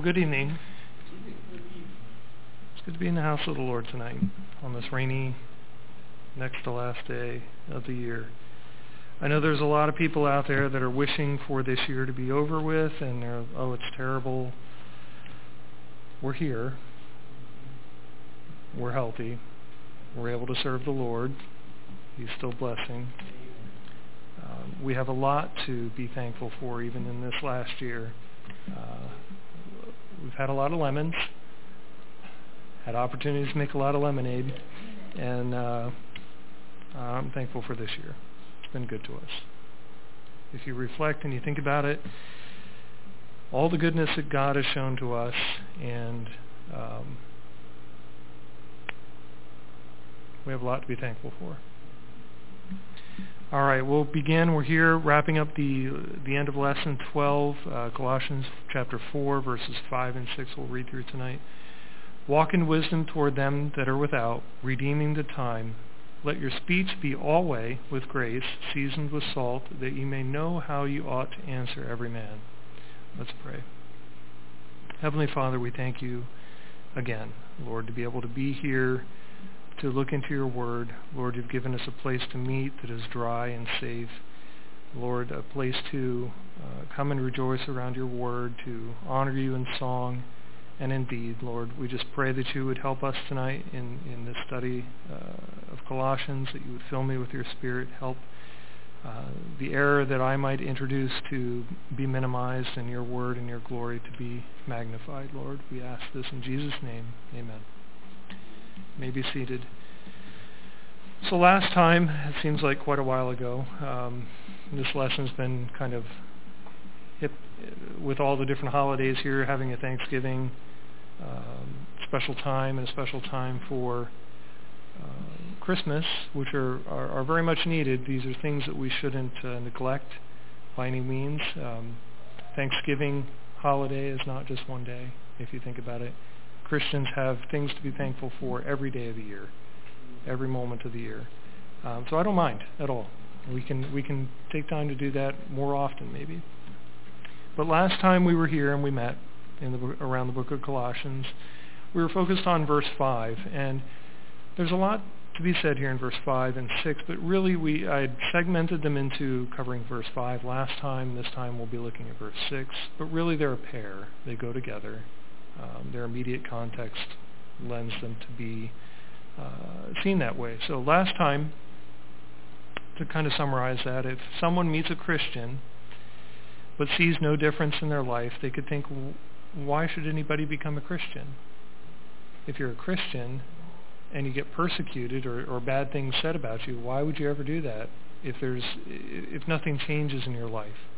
Well, good evening. It's good to be in the house of the Lord tonight on this rainy, next to last day of the year. I know there's a lot of people out there that are wishing for this year to be over with, and they're, oh, it's terrible. We're here. We're healthy. We're able to serve the Lord. He's still blessing. Um, we have a lot to be thankful for even in this last year. Uh, we've had a lot of lemons, had opportunities to make a lot of lemonade, and uh, I'm thankful for this year. It's been good to us. If you reflect and you think about it, all the goodness that God has shown to us, and um, we have a lot to be thankful for. All right, we'll begin. We're here wrapping up the the end of lesson 12, uh, Colossians chapter 4, verses 5 and 6. We'll read through tonight. Walk in wisdom toward them that are without, redeeming the time. Let your speech be always with grace, seasoned with salt, that ye may know how you ought to answer every man. Let's pray. Heavenly Father, we thank you again, Lord, to be able to be here to look into your word. Lord, you've given us a place to meet that is dry and safe. Lord, a place to uh, come and rejoice around your word, to honor you in song and in deed. Lord, we just pray that you would help us tonight in, in this study uh, of Colossians, that you would fill me with your spirit, help uh, the error that I might introduce to be minimized and your word and your glory to be magnified, Lord. We ask this in Jesus' name. Amen may be seated. So last time, it seems like quite a while ago, um, this lesson's been kind of hip with all the different holidays here, having a Thanksgiving um, special time and a special time for uh, Christmas, which are, are, are, very much needed. These are things that we shouldn't uh, neglect by any means. Um, Thanksgiving holiday is not just one day, if you think about it. Christians have things to be thankful for every day of the year, every moment of the year. Um, so I don't mind at all. We can we can take time to do that more often, maybe. But last time we were here and we met in the around the book of Colossians, we were focused on verse five, and there's a lot to be said here in verse 5 and 6, but really we I segmented them into covering verse 5 last time. This time we'll be looking at verse 6, but really they're a pair. They go together um, their immediate context lends them to be uh, seen that way. So last time, to kind of summarize that, if someone meets a Christian but sees no difference in their life, they could think, why should anybody become a Christian? If you're a Christian and you get persecuted or, or bad things said about you, why would you ever do that if there's if nothing changes in your life?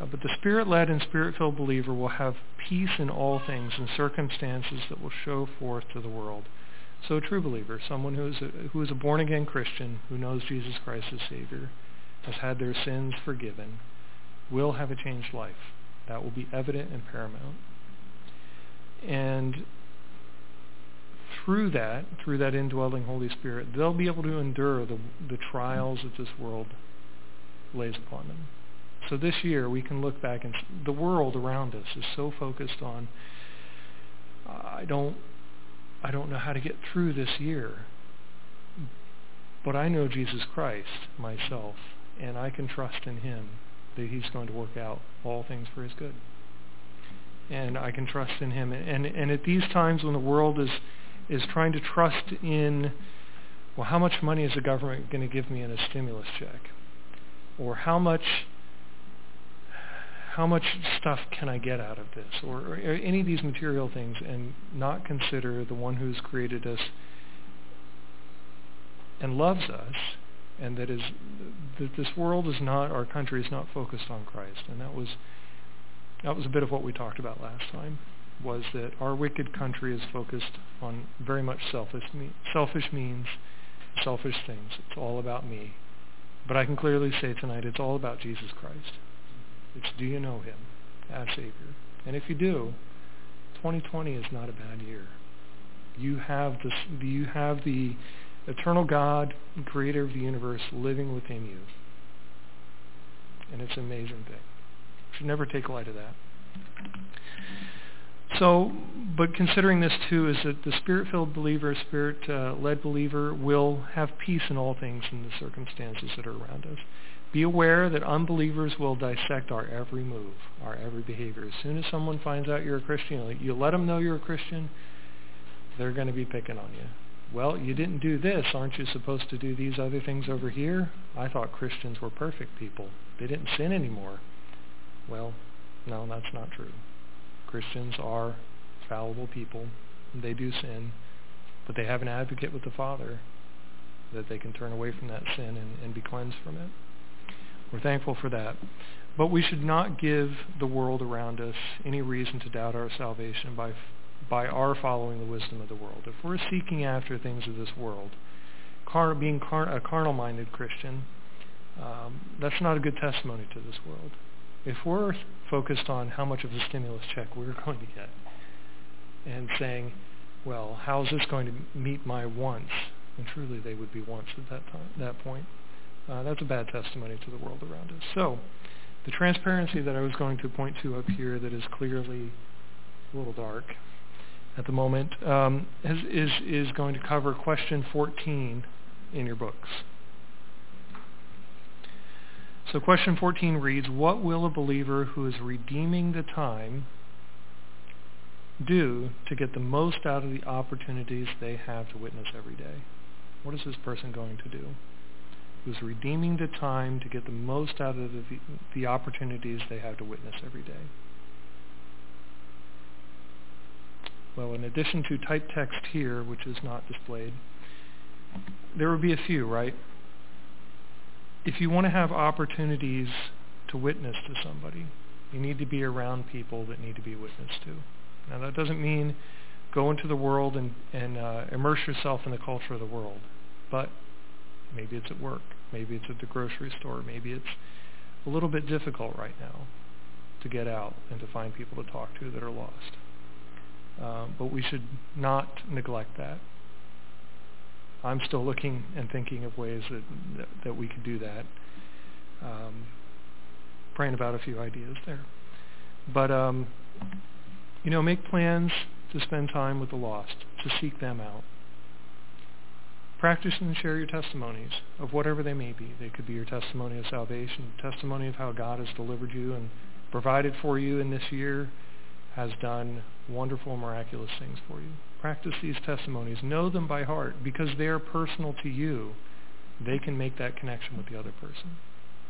Uh, but the Spirit-led and Spirit-filled believer will have peace in all things and circumstances that will show forth to the world. So a true believer, someone who is a, who is a born-again Christian, who knows Jesus Christ as Savior, has had their sins forgiven, will have a changed life. That will be evident and paramount. And through that, through that indwelling Holy Spirit, they'll be able to endure the, the trials that this world lays upon them. So this year we can look back and the world around us is so focused on I don't I don't know how to get through this year. But I know Jesus Christ myself and I can trust in him that he's going to work out all things for his good. And I can trust in him and and at these times when the world is is trying to trust in well how much money is the government going to give me in a stimulus check? Or how much how much stuff can I get out of this, or, or, any of these material things, and not consider the one who's created us and loves us, and that is that this world is not, our country is not focused on Christ, and that was that was a bit of what we talked about last time. Was that our wicked country is focused on very much selfish, selfish means, selfish things. It's all about me. But I can clearly say tonight, it's all about Jesus Christ. It's do you know him as Savior? And if you do, 2020 is not a bad year. You have this, you have the eternal God, creator of the universe, living within you. And it's an amazing thing. You should never take light of that. So, but considering this too is that the spirit-filled believer, spirit-led uh, believer will have peace in all things in the circumstances that are around us. Be aware that unbelievers will dissect our every move, our every behavior. As soon as someone finds out you're a Christian, you let them know you're a Christian, they're going to be picking on you. Well, you didn't do this. Aren't you supposed to do these other things over here? I thought Christians were perfect people. They didn't sin anymore. Well, no, that's not true. Christians are fallible people. They do sin, but they have an advocate with the Father that they can turn away from that sin and, and be cleansed from it. We're thankful for that. But we should not give the world around us any reason to doubt our salvation by by our following the wisdom of the world. If we're seeking after things of this world, car, being car, a carnal-minded Christian, um, that's not a good testimony to this world. If we're focused on how much of a stimulus check we're going to get and saying, well, how is this going to meet my wants? And truly they would be wants at that, time, that point. Uh, that's a bad testimony to the world around us. So the transparency that I was going to point to up here that is clearly a little dark at the moment um, is, is, is going to cover question 14 in your books. So question 14 reads, What will a believer who is redeeming the time do to get the most out of the opportunities they have to witness every day? What is this person going to do? Who's redeeming the time to get the most out of the, the opportunities they have to witness every day? Well, in addition to type text here, which is not displayed, there would be a few, right? If you want to have opportunities to witness to somebody, you need to be around people that need to be witnessed to. Now, that doesn't mean go into the world and, and uh, immerse yourself in the culture of the world, but maybe it's at work, maybe it's at the grocery store, maybe it's a little bit difficult right now to get out and to find people to talk to that are lost. Um, but we should not neglect that. I'm still looking and thinking of ways that that, that we could do that. Um, praying about a few ideas there, but um, you know, make plans to spend time with the lost, to seek them out. Practice and share your testimonies of whatever they may be. They could be your testimony of salvation, testimony of how God has delivered you and provided for you in this year, has done wonderful, miraculous things for you. Practice these testimonies. Know them by heart because they are personal to you. They can make that connection with the other person.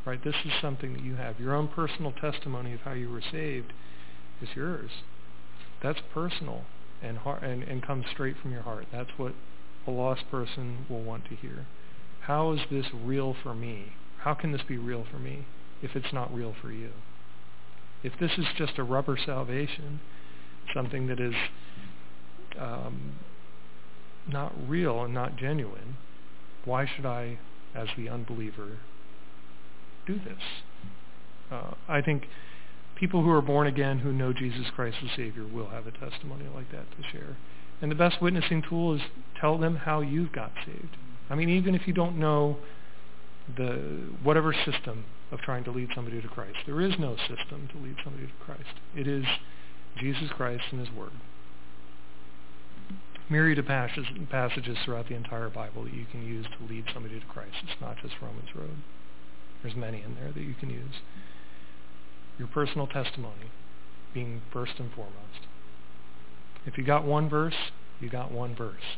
Right? This is something that you have. Your own personal testimony of how you were saved is yours. That's personal and, heart, and, and comes straight from your heart. That's what a lost person will want to hear. How is this real for me? How can this be real for me if it's not real for you? If this is just a rubber salvation, something that is um, not real and not genuine, why should I, as the unbeliever, do this? Uh, I think people who are born again who know Jesus Christ as Savior will have a testimony like that to share. And the best witnessing tool is tell them how you've got saved. I mean, even if you don't know the whatever system of trying to lead somebody to Christ. There is no system to lead somebody to Christ. It is Jesus Christ and his word. Myriad of passages throughout the entire Bible that you can use to lead somebody to Christ. It's not just Romans Road. There's many in there that you can use. Your personal testimony being first and foremost. If you got one verse, you got one verse.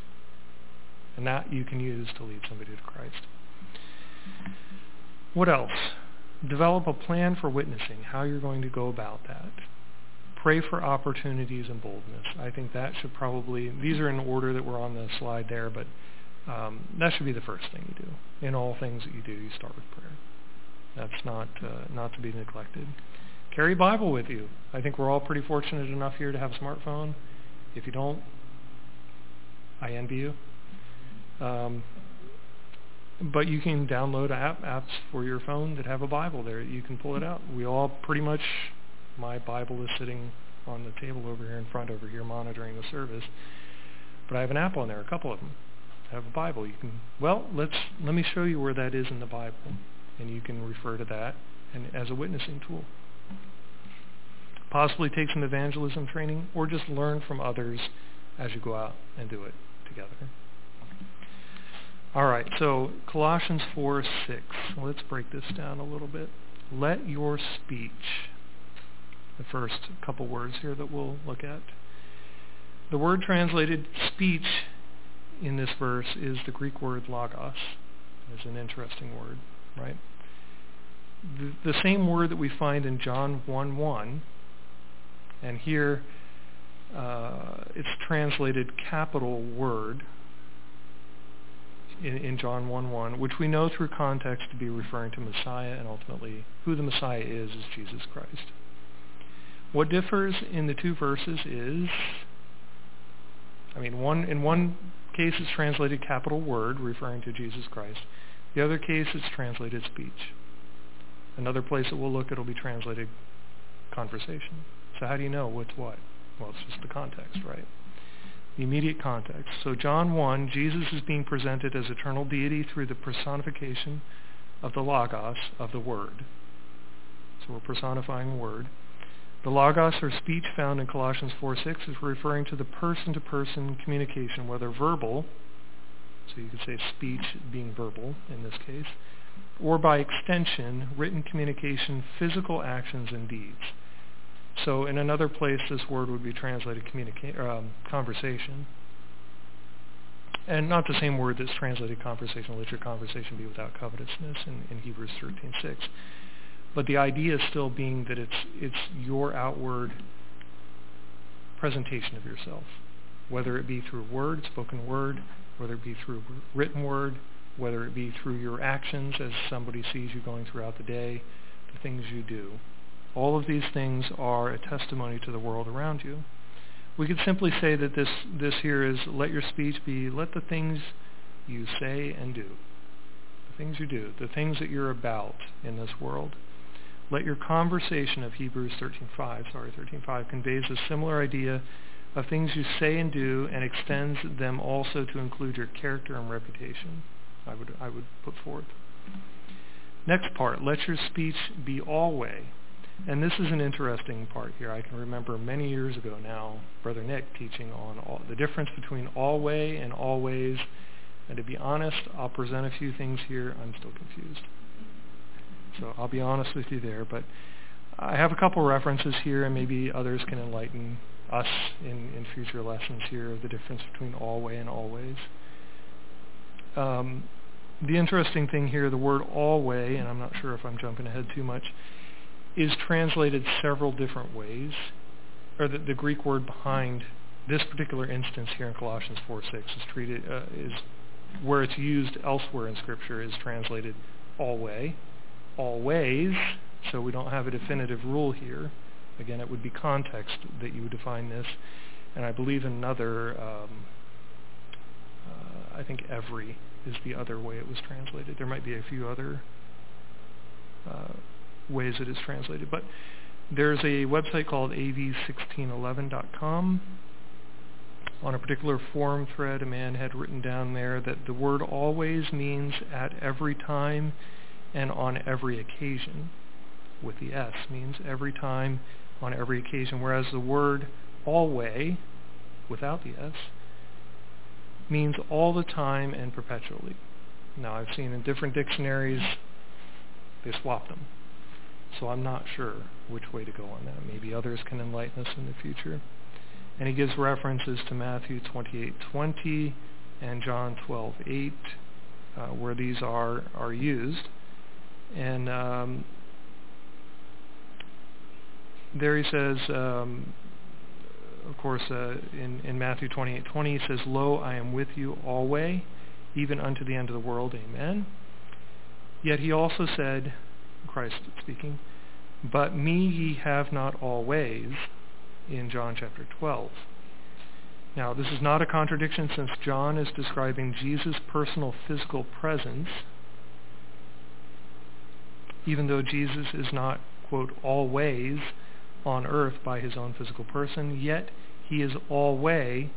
And that you can use to lead somebody to Christ. What else? Develop a plan for witnessing, how you're going to go about that. Pray for opportunities and boldness. I think that should probably, these are in order that were on the slide there, but um, that should be the first thing you do. In all things that you do, you start with prayer. That's not, uh, not to be neglected. Carry Bible with you. I think we're all pretty fortunate enough here to have a smartphone. If you don't, I envy you. Um, but you can download app, apps for your phone that have a Bible there. You can pull it out. We all pretty much, my Bible is sitting on the table over here in front over here monitoring the service. But I have an app on there, a couple of them. I have a Bible. You can, well, let's, let me show you where that is in the Bible. And you can refer to that and as a witnessing tool. Possibly take some evangelism training, or just learn from others as you go out and do it together. All right, so Colossians 4, 6. Let's break this down a little bit. Let your speech, the first couple words here that we'll look at. The word translated speech in this verse is the Greek word logos. It's an interesting word, right? The, the same word that we find in John 1, 1, and here uh, it's translated capital word in, in John 1, 1, which we know through context to be referring to Messiah and ultimately who the Messiah is is Jesus Christ. What differs in the two verses is, I mean, one in one case it's translated capital word, referring to Jesus Christ. The other case it's translated speech. Another place that we'll look, it'll be translated conversation. So how do you know what's what? Well, it's just the context, right? The immediate context. So John 1, Jesus is being presented as eternal deity through the personification of the Logos, of the Word. So we're personifying Word. The Logos, or speech found in Colossians 4.6, is referring to the person-to-person communication, whether verbal, so you could say speech being verbal in this case, or by extension, written communication, physical actions and deeds. So in another place, this word would be translated communica- um, conversation. And not the same word that's translated conversation. Let your conversation be without covetousness in, in Hebrews 13.6. But the idea is still being that it's, it's your outward presentation of yourself, whether it be through word, spoken word, whether it be through written word, whether it be through your actions as somebody sees you going throughout the day, the things you do. All of these things are a testimony to the world around you. We could simply say that this, this here is let your speech be, let the things you say and do, the things you do, the things that you're about in this world. Let your conversation of Hebrews 13.5, sorry, 13.5 conveys a similar idea of things you say and do and extends them also to include your character and reputation, I would, I would put forth. Next part, let your speech be always and this is an interesting part here. I can remember many years ago now, Brother Nick teaching on all, the difference between always and always. And to be honest, I'll present a few things here. I'm still confused. So I'll be honest with you there. But I have a couple references here, and maybe others can enlighten us in, in future lessons here of the difference between always and always. Um, the interesting thing here, the word always, and I'm not sure if I'm jumping ahead too much, is translated several different ways, or the, the Greek word behind this particular instance here in Colossians 4:6 is treated uh, is where it's used elsewhere in Scripture is translated always, always. So we don't have a definitive rule here. Again, it would be context that you would define this, and I believe another. Um, uh, I think every is the other way it was translated. There might be a few other. Uh, ways it is translated. But there's a website called av1611.com. On a particular forum thread, a man had written down there that the word always means at every time and on every occasion, with the S, means every time on every occasion, whereas the word alway, without the S, means all the time and perpetually. Now, I've seen in different dictionaries, they swap them. So I'm not sure which way to go on that. Maybe others can enlighten us in the future. And he gives references to Matthew 28:20 and John 12:8, uh, where these are are used. And um, there he says, um, of course, uh, in, in Matthew 28:20, he says, "Lo, I am with you alway, even unto the end of the world." Amen. Yet he also said, Christ speaking, but me ye have not always, in John chapter 12. Now, this is not a contradiction since John is describing Jesus' personal physical presence, even though Jesus is not, quote, always on earth by his own physical person, yet he is always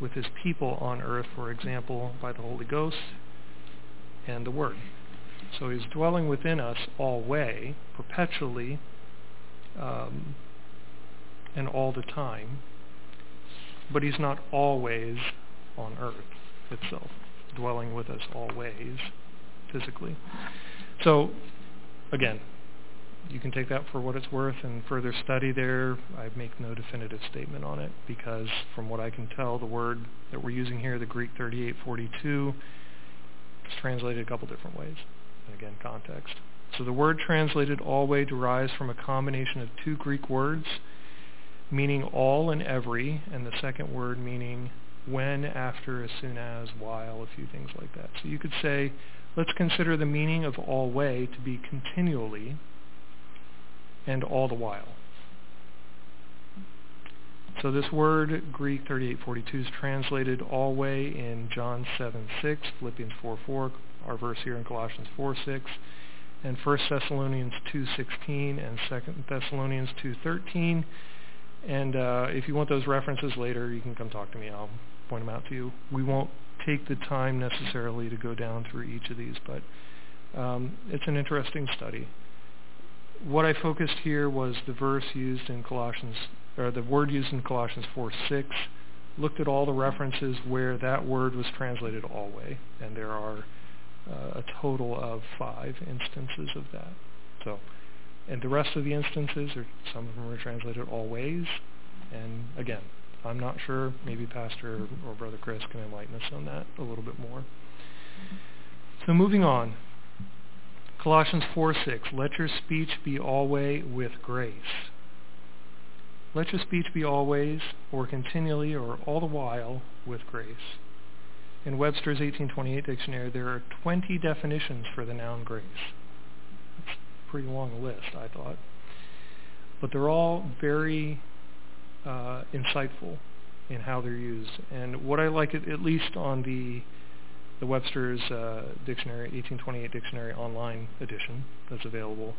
with his people on earth, for example, by the Holy Ghost and the Word. So he's dwelling within us always, perpetually, um, and all the time, but he's not always on earth itself, dwelling with us always physically. So, again, you can take that for what it's worth and further study there. I make no definitive statement on it because from what I can tell, the word that we're using here, the Greek 3842, is translated a couple different ways. Again, context. So the word translated always derives from a combination of two Greek words meaning all and every, and the second word meaning when, after, as soon as, while, a few things like that. So you could say, let's consider the meaning of always to be continually and all the while. So this word, Greek 3842, is translated alway in John 7:6, Philippians 4:4, our verse here in Colossians 4:6, and 1 Thessalonians 2:16 and 2 Thessalonians 2:13. And uh, if you want those references later, you can come talk to me. I'll point them out to you. We won't take the time necessarily to go down through each of these, but um, it's an interesting study what I focused here was the verse used in Colossians, or the word used in Colossians 4, 6. Looked at all the references where that word was translated alway, and there are uh, a total of five instances of that. So, and the rest of the instances, or some of them are translated always, and again, I'm not sure. Maybe Pastor or Brother Chris can enlighten us on that a little bit more. So moving on. Colossians 4:6, let your speech be always with grace. Let your speech be always, or continually, or all the while, with grace. In Webster's 1828 dictionary, there are 20 definitions for the noun grace. That's a pretty long list, I thought. But they're all very uh, insightful in how they're used. And what I like, at least on the the Webster's uh, Dictionary, 1828 Dictionary online edition that's available,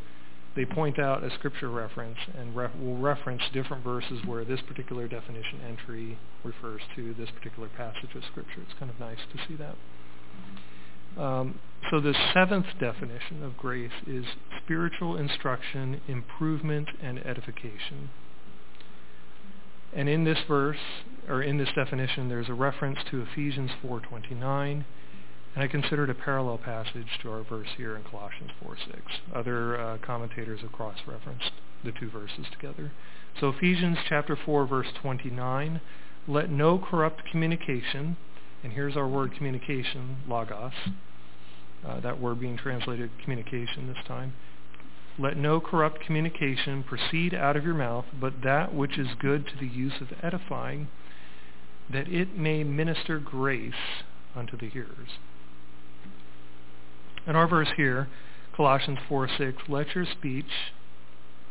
they point out a scripture reference and ref- will reference different verses where this particular definition entry refers to this particular passage of scripture. It's kind of nice to see that. Um, so the seventh definition of grace is spiritual instruction, improvement, and edification. And in this verse, or in this definition, there's a reference to Ephesians 4.29 and I consider it a parallel passage to our verse here in Colossians 4.6. Other uh, commentators have cross-referenced the two verses together. So Ephesians chapter 4, verse 29, let no corrupt communication, and here's our word communication, logos, uh, that word being translated communication this time. Let no corrupt communication proceed out of your mouth, but that which is good to the use of edifying, that it may minister grace unto the hearers. In our verse here, Colossians 4:6, let your speech,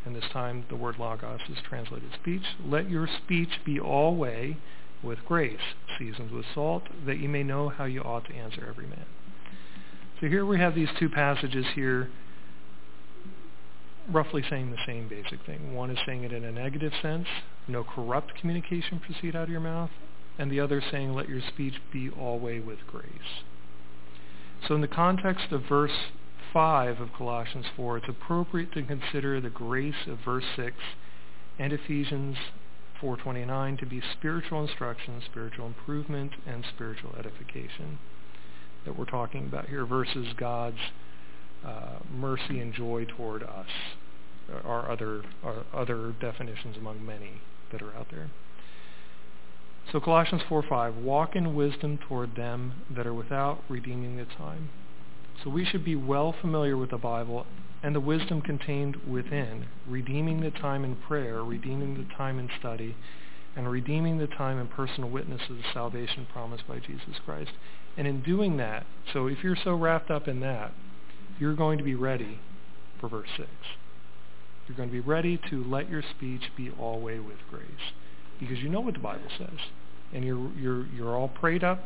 and this time the word logos is translated speech, let your speech be alway with grace, seasoned with salt, that you may know how you ought to answer every man. So here we have these two passages here roughly saying the same basic thing. One is saying it in a negative sense, no corrupt communication proceed out of your mouth, and the other saying let your speech be alway with grace. So in the context of verse 5 of Colossians 4, it's appropriate to consider the grace of verse 6 and Ephesians 4.29 to be spiritual instruction, spiritual improvement, and spiritual edification that we're talking about here versus God's uh, mercy and joy toward us are other, other definitions among many that are out there. So Colossians 4:5, walk in wisdom toward them that are without, redeeming the time. So we should be well familiar with the Bible and the wisdom contained within, redeeming the time in prayer, redeeming the time in study, and redeeming the time in personal witness of the salvation promised by Jesus Christ. And in doing that, so if you're so wrapped up in that, you're going to be ready for verse 6. You're going to be ready to let your speech be always with grace because you know what the Bible says, and you're you're you're all prayed up,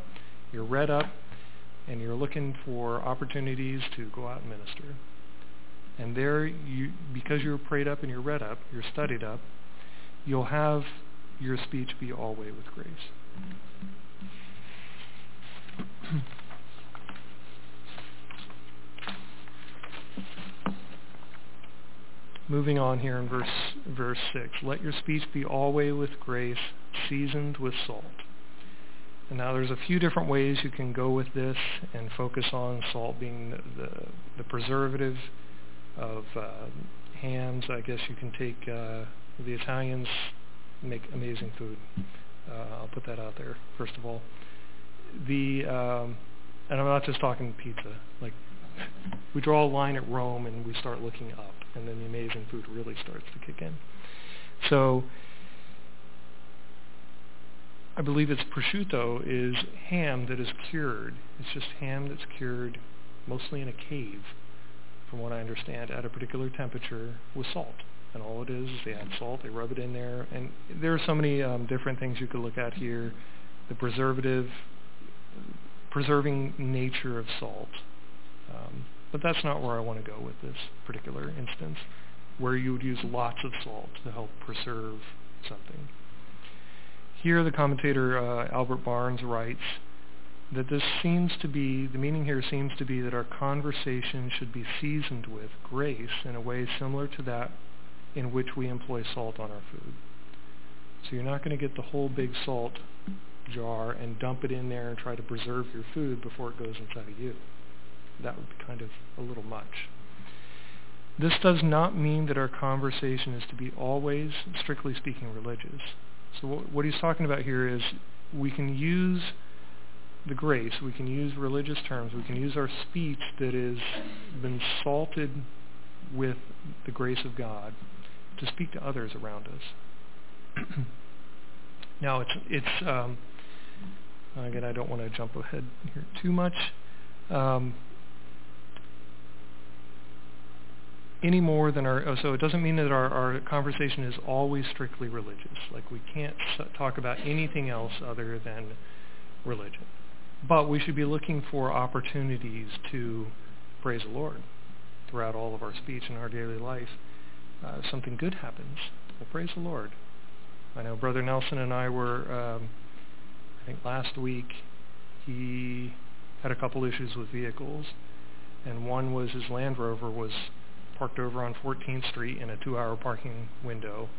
you're read up, and you're looking for opportunities to go out and minister. And there, you because you're prayed up and you're read up, you're studied up, you'll have your speech be alway with grace. moving on here in verse verse 6 let your speech be always with grace seasoned with salt. And now there's a few different ways you can go with this and focus on salt being the, the, the preservative of uh, hams. I guess you can take uh, the italians make amazing food. Uh, i'll put that out there first of all. The um, and i'm not just talking pizza. Like we draw a line at rome and we start looking up and then the amazing food really starts to kick in. So I believe it's prosciutto is ham that is cured. It's just ham that's cured mostly in a cave, from what I understand, at a particular temperature with salt. And all it is is they add salt, they rub it in there, and there are so many um, different things you could look at here. The preservative, preserving nature of salt. Um, but that's not where I want to go with this particular instance, where you would use lots of salt to help preserve something. Here the commentator uh, Albert Barnes writes that this seems to be, the meaning here seems to be that our conversation should be seasoned with grace in a way similar to that in which we employ salt on our food. So you're not going to get the whole big salt jar and dump it in there and try to preserve your food before it goes inside of you that would be kind of a little much. This does not mean that our conversation is to be always, strictly speaking, religious. So what, he's talking about here is we can use the grace, we can use religious terms, we can use our speech that has been salted with the grace of God to speak to others around us. now it's it's um, again I don't want to jump ahead here too much. Um, any more than our, so it doesn't mean that our, our conversation is always strictly religious. Like we can't talk about anything else other than religion. But we should be looking for opportunities to praise the Lord throughout all of our speech and our daily life. Uh, something good happens. Well, praise the Lord. I know Brother Nelson and I were, um, I think last week, he had a couple issues with vehicles, and one was his Land Rover was parked over on 14th Street in a two-hour parking window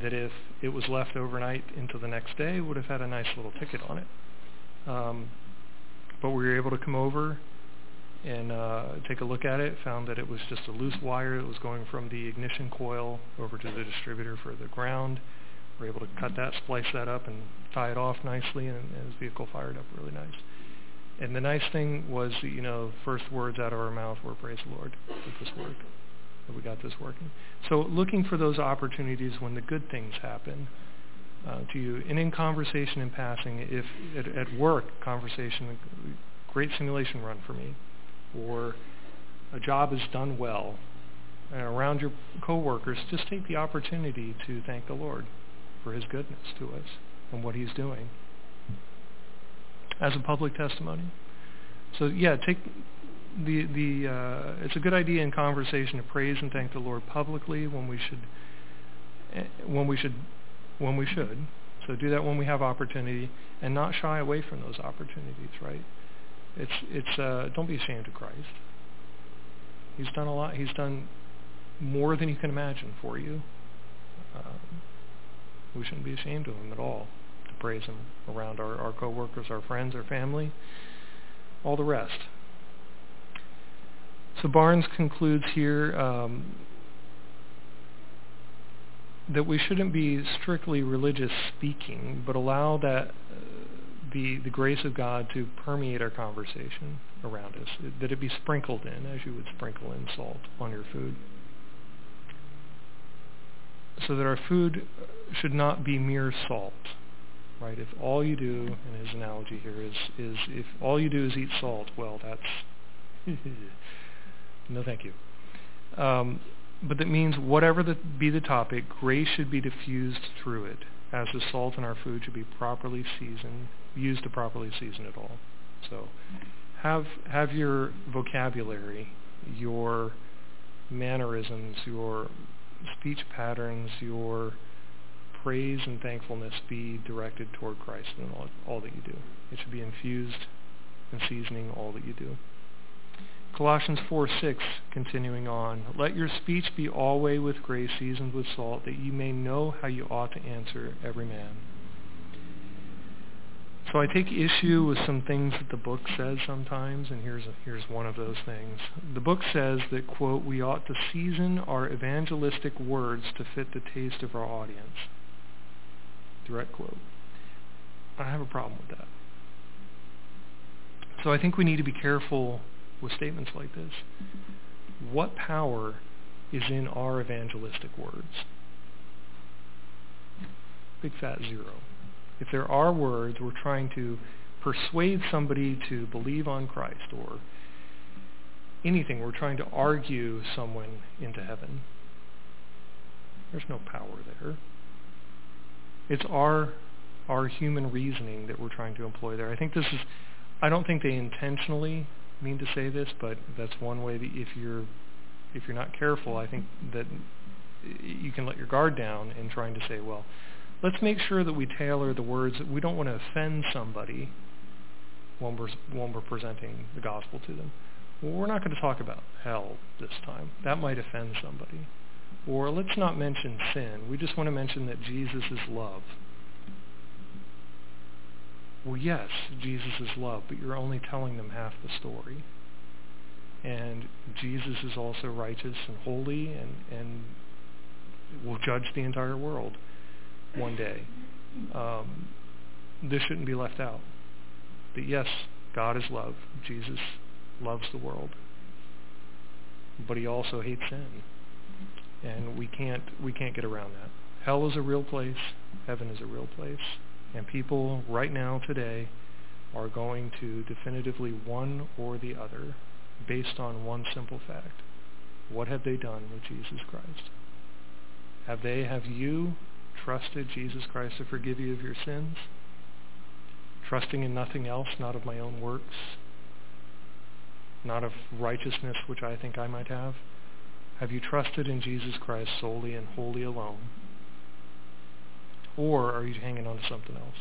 that if it was left overnight into the next day would have had a nice little ticket on it. Um, but we were able to come over and uh, take a look at it, found that it was just a loose wire that was going from the ignition coil over to the distributor for the ground. We were able to cut that, splice that up, and tie it off nicely, and, and his vehicle fired up really nice. And the nice thing was, you know, first words out of our mouth were, praise the Lord, that this worked that we got this working. So looking for those opportunities when the good things happen uh, to you. And in conversation in passing, if at, at work, conversation, great simulation run for me, or a job is done well, and around your coworkers, just take the opportunity to thank the Lord for his goodness to us and what he's doing as a public testimony. So yeah, take the the uh, it's a good idea in conversation to praise and thank the Lord publicly when we should eh, when we should when we should. So do that when we have opportunity and not shy away from those opportunities. Right? It's it's uh, don't be ashamed of Christ. He's done a lot. He's done more than you can imagine for you. Um, we shouldn't be ashamed of him at all praise him around our, our coworkers, our friends, our family, all the rest. So Barnes concludes here um, that we shouldn't be strictly religious speaking, but allow that uh, the the grace of God to permeate our conversation around us, that it be sprinkled in as you would sprinkle in salt on your food, so that our food should not be mere salt. Right? If all you do, and his analogy here is is if all you do is eat salt, well, that's No, thank you. Um, but that means whatever the, be the topic, grace should be diffused through it, as the salt in our food should be properly seasoned, used to properly season it all. So have have your vocabulary, your mannerisms, your speech patterns, your praise and thankfulness be directed toward Christ in all, all that you do. It should be infused and seasoning all that you do. Colossians 4, 6, continuing on. Let your speech be always with grace seasoned with salt, that you may know how you ought to answer every man. So I take issue with some things that the book says sometimes, and here's, here's one of those things. The book says that, quote, we ought to season our evangelistic words to fit the taste of our audience. Direct quote. I have a problem with that. So I think we need to be careful with statements like this. What power is in our evangelistic words? Big fat zero. If there are words we're trying to persuade somebody to believe on Christ or anything, we're trying to argue someone into heaven, there's no power there. It's our our human reasoning that we're trying to employ there. I think this is I don't think they intentionally mean to say this, but that's one way that if you're if you're not careful, I think that you can let your guard down in trying to say, well, let's make sure that we tailor the words. That we don't want to offend somebody when we're, when we're presenting the gospel to them. Well, we're not going to talk about hell this time. That might offend somebody. Or let's not mention sin. We just want to mention that Jesus is love. Well, yes, Jesus is love, but you're only telling them half the story. And Jesus is also righteous and holy and, and will judge the entire world one day. Um, this shouldn't be left out. That yes, God is love. Jesus loves the world. But he also hates sin. And we can't we can't get around that. Hell is a real place. Heaven is a real place. And people right now today are going to definitively one or the other based on one simple fact. What have they done with Jesus Christ? Have they have you trusted Jesus Christ to forgive you of your sins, trusting in nothing else, not of my own works, not of righteousness which I think I might have? Have you trusted in Jesus Christ solely and wholly alone? Or are you hanging on to something else?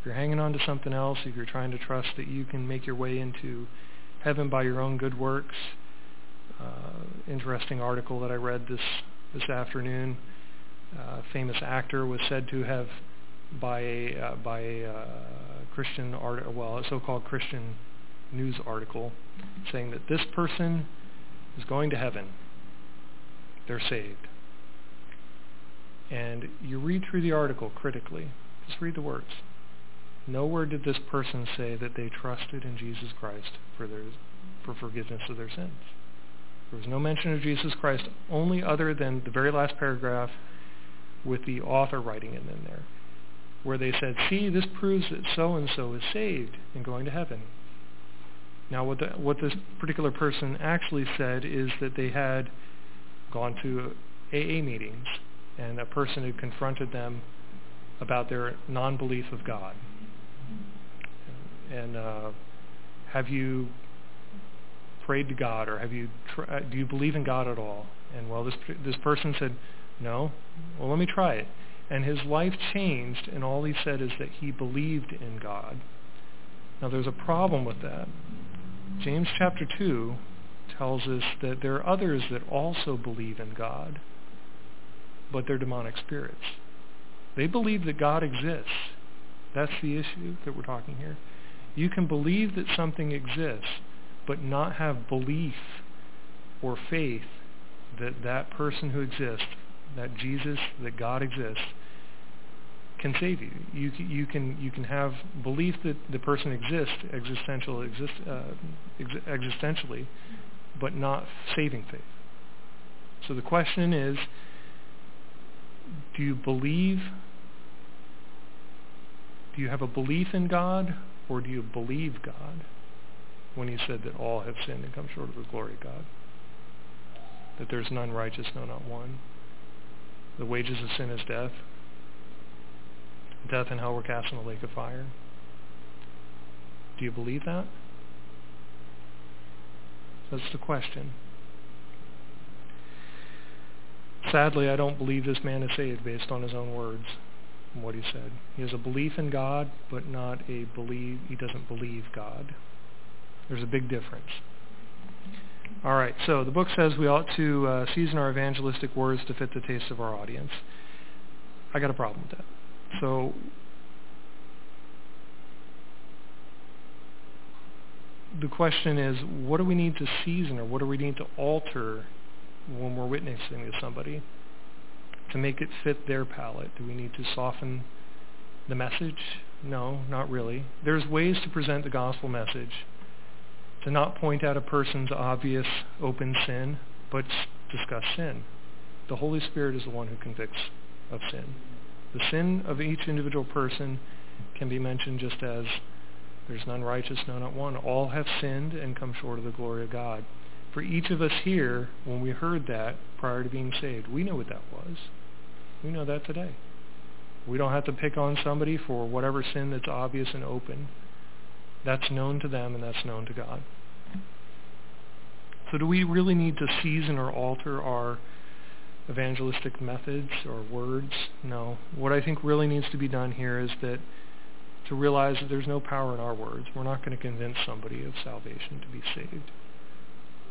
If you're hanging on to something else, if you're trying to trust that you can make your way into heaven by your own good works, uh, interesting article that I read this this afternoon uh, famous actor was said to have, by a uh, by a uh, Christian art, well, a so-called Christian news article, saying that this person is going to heaven. They're saved. And you read through the article critically. Just read the words. Nowhere did this person say that they trusted in Jesus Christ for their for forgiveness of their sins. There was no mention of Jesus Christ only other than the very last paragraph with the author writing it in there, where they said, see, this proves that so-and-so is saved and going to heaven. Now, what, the, what this particular person actually said is that they had gone to AA meetings, and a person had confronted them about their non-belief of God. And uh, have you prayed to God, or have you tr- uh, do you believe in God at all? And well, this this person said, no? Well, let me try it. And his life changed, and all he said is that he believed in God. Now, there's a problem with that. James chapter 2 tells us that there are others that also believe in God, but they're demonic spirits. They believe that God exists. That's the issue that we're talking here. You can believe that something exists, but not have belief or faith that that person who exists that Jesus, that God exists, can save you. You you can you can have belief that the person exists, existential exist uh, ex- existentially, but not saving faith. So the question is, do you believe? Do you have a belief in God, or do you believe God? When He said that all have sinned and come short of the glory of God, that there's none righteous, no, not one. The wages of sin is death. Death and hell were cast in the lake of fire. Do you believe that? That's the question. Sadly, I don't believe this man is saved based on his own words and what he said. He has a belief in God, but not a believe. He doesn't believe God. There's a big difference. All right, so the book says we ought to uh, season our evangelistic words to fit the taste of our audience. I got a problem with that. So the question is, what do we need to season or what do we need to alter when we're witnessing to somebody to make it fit their palate? Do we need to soften the message? No, not really. There's ways to present the gospel message to not point out a person's obvious open sin, but discuss sin. The Holy Spirit is the one who convicts of sin. The sin of each individual person can be mentioned just as there's none righteous, no, not one. All have sinned and come short of the glory of God. For each of us here, when we heard that prior to being saved, we know what that was. We know that today. We don't have to pick on somebody for whatever sin that's obvious and open. That's known to them and that's known to God. So do we really need to season or alter our evangelistic methods or words? No. What I think really needs to be done here is that to realize that there's no power in our words. We're not going to convince somebody of salvation to be saved.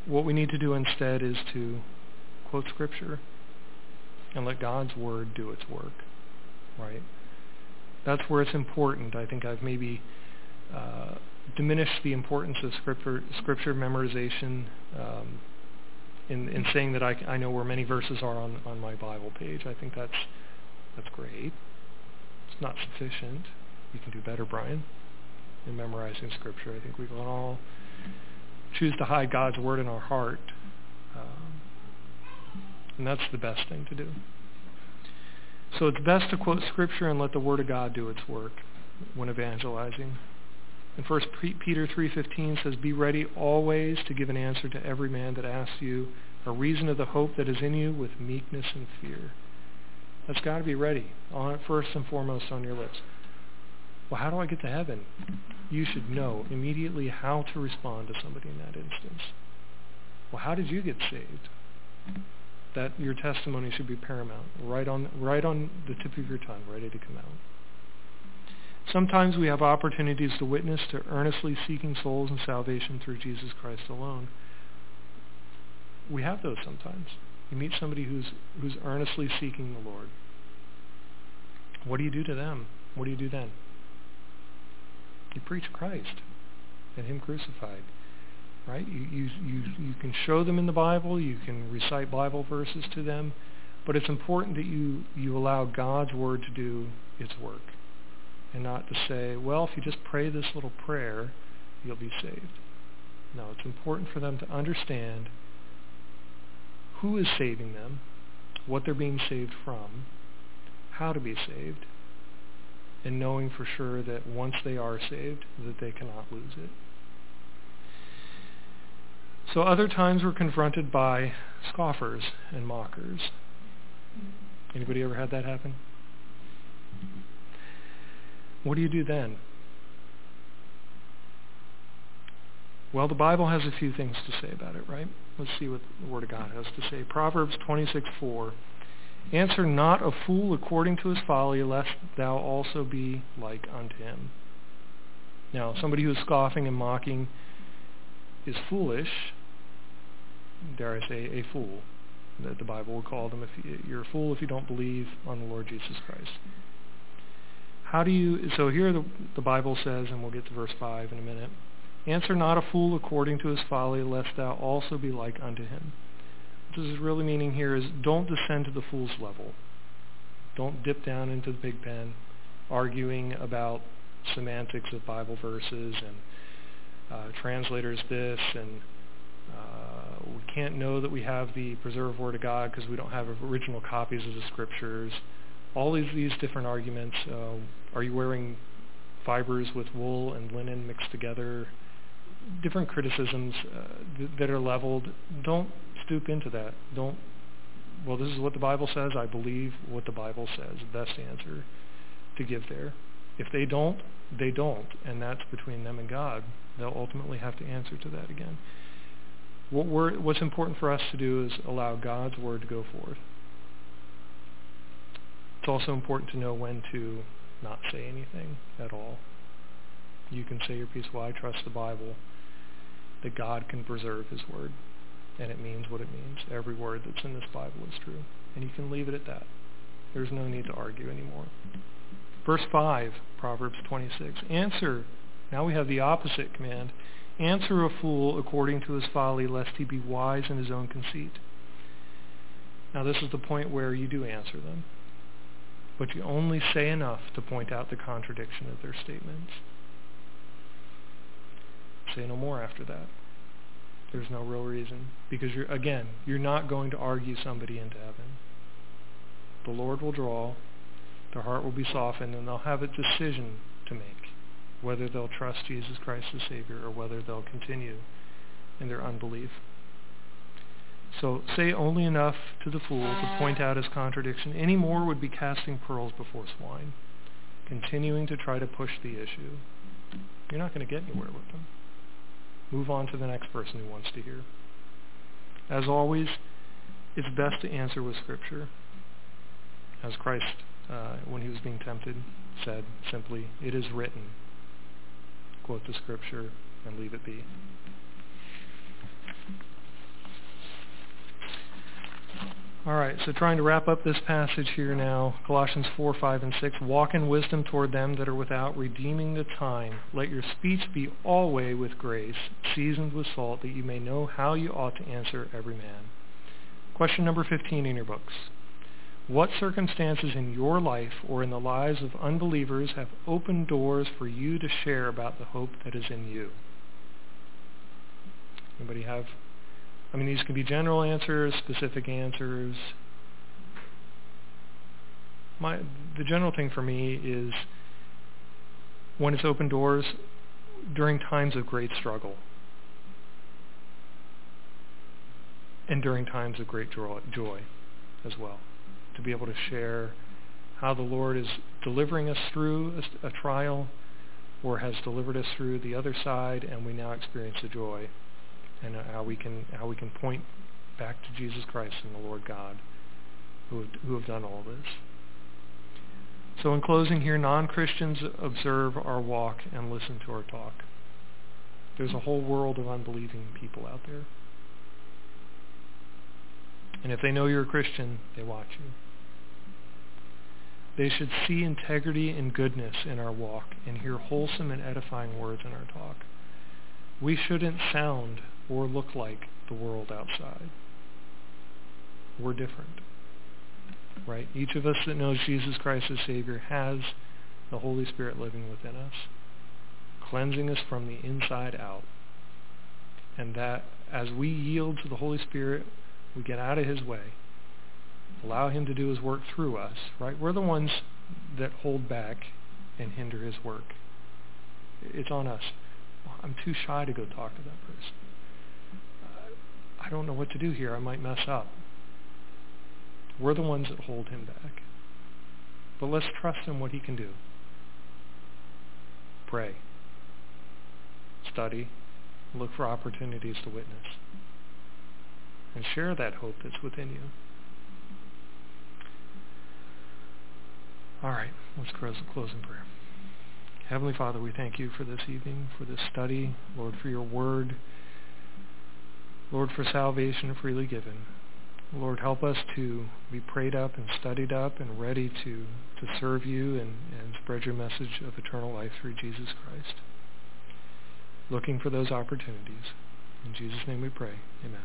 What we need to do instead is to quote Scripture and let God's Word do its work, right? That's where it's important. I think I've maybe uh, diminished the importance of Scripture, scripture memorization um, in, in saying that I, I know where many verses are on, on my Bible page. I think that's, that's great. It's not sufficient you can do better, Brian, in memorizing Scripture. I think we can all choose to hide God's Word in our heart. Um, and that's the best thing to do. So it's best to quote Scripture and let the Word of God do its work when evangelizing. And 1 Peter 3.15 says, Be ready always to give an answer to every man that asks you a reason of the hope that is in you with meekness and fear. That's got to be ready, on first and foremost on your lips. Well, how do I get to heaven? You should know immediately how to respond to somebody in that instance. Well, how did you get saved? That your testimony should be paramount, right on, right on the tip of your tongue, ready to come out. Sometimes we have opportunities to witness to earnestly seeking souls and salvation through Jesus Christ alone. We have those sometimes. You meet somebody who's, who's earnestly seeking the Lord. What do you do to them? What do you do then? You preach Christ and Him crucified. Right? You, you, you, you can show them in the Bible. You can recite Bible verses to them. But it's important that you, you allow God's Word to do its work. And not to say, well, if you just pray this little prayer, you'll be saved. No, it's important for them to understand who is saving them, what they're being saved from, how to be saved, and knowing for sure that once they are saved, that they cannot lose it. So other times we're confronted by scoffers and mockers. Anybody ever had that happen? What do you do then? Well, the Bible has a few things to say about it, right? Let's see what the Word of God has to say. Proverbs 26:4 Answer not a fool according to his folly, lest thou also be like unto him. Now, somebody who is scoffing and mocking is foolish, dare I say, a fool. That the Bible would call them. If you're a fool if you don't believe on the Lord Jesus Christ. How do you? So here the, the Bible says, and we'll get to verse five in a minute. Answer not a fool according to his folly, lest thou also be like unto him What this is really meaning here is don't descend to the fool's level. Don't dip down into the big pen arguing about semantics of Bible verses and uh, translators this and uh, we can't know that we have the preserved Word of God because we don't have original copies of the Scriptures. All these, these different arguments. Uh, are you wearing fibers with wool and linen mixed together? Different criticisms uh, th- that are leveled. Don't stoop into that. Don't, well, this is what the Bible says. I believe what the Bible says. The best answer to give there. If they don't, they don't, and that's between them and God. They'll ultimately have to answer to that again. What what's important for us to do is allow God's word to go forth. It's also important to know when to not say anything at all. You can say your piece, well, I trust the Bible. that God can preserve his word. And it means what it means. Every word that's in this Bible is true. And you can leave it at that. There's no need to argue anymore. Verse 5, Proverbs 26. Answer. Now we have the opposite command. Answer a fool according to his folly, lest he be wise in his own conceit. Now this is the point where you do answer them. But you only say enough to point out the contradiction of their statements. Say no more after that. There's no real reason. Because you're again, you're not going to argue somebody into heaven. The Lord will draw, their heart will be softened, and they'll have a decision to make whether they'll trust Jesus Christ as Savior or whether they'll continue in their unbelief. So say only enough to the fool to point out his contradiction. Any more would be casting pearls before swine, continuing to try to push the issue. You're not going to get anywhere with them. Move on to the next person who wants to hear. As always, it's best to answer with Scripture. As Christ, uh, when he was being tempted, said simply, it is written. Quote the Scripture and leave it be. All right, so trying to wrap up this passage here now, Colossians 4, 5, and 6. Walk in wisdom toward them that are without, redeeming the time. Let your speech be always with grace, seasoned with salt, that you may know how you ought to answer every man. Question number 15 in your books. What circumstances in your life or in the lives of unbelievers have opened doors for you to share about the hope that is in you? Anybody have I mean, these can be general answers, specific answers. My, the general thing for me is when it's open doors during times of great struggle and during times of great joy as well. To be able to share how the Lord is delivering us through a, a trial or has delivered us through the other side and we now experience the joy and uh, how we can how we can point back to Jesus Christ and the Lord God who have, who have done all this. So in closing here, non-Christians observe our walk and listen to our talk. There's a whole world of unbelieving people out there. And if they know you're a Christian, they watch you. They should see integrity and goodness in our walk and hear wholesome and edifying words in our talk. We shouldn't sound or look like the world outside. We're different. Right? Each of us that knows Jesus Christ as Savior has the Holy Spirit living within us, cleansing us from the inside out. And that as we yield to the Holy Spirit, we get out of his way, allow him to do his work through us, right? We're the ones that hold back and hinder his work. It's on us. I'm too shy to go talk to that person. Uh, I don't know what to do here. I might mess up. We're the ones that hold him back. But let's trust in what he can do. Pray. Study. Look for opportunities to witness. And share that hope that's within you. All right, let's close, close in prayer. Heavenly Father, we thank you for this evening, for this study, Lord, for your word. Lord, for salvation freely given. Lord, help us to be prayed up and studied up and ready to, to serve you and, and spread your message of eternal life through Jesus Christ. Looking for those opportunities. In Jesus' name we pray. Amen.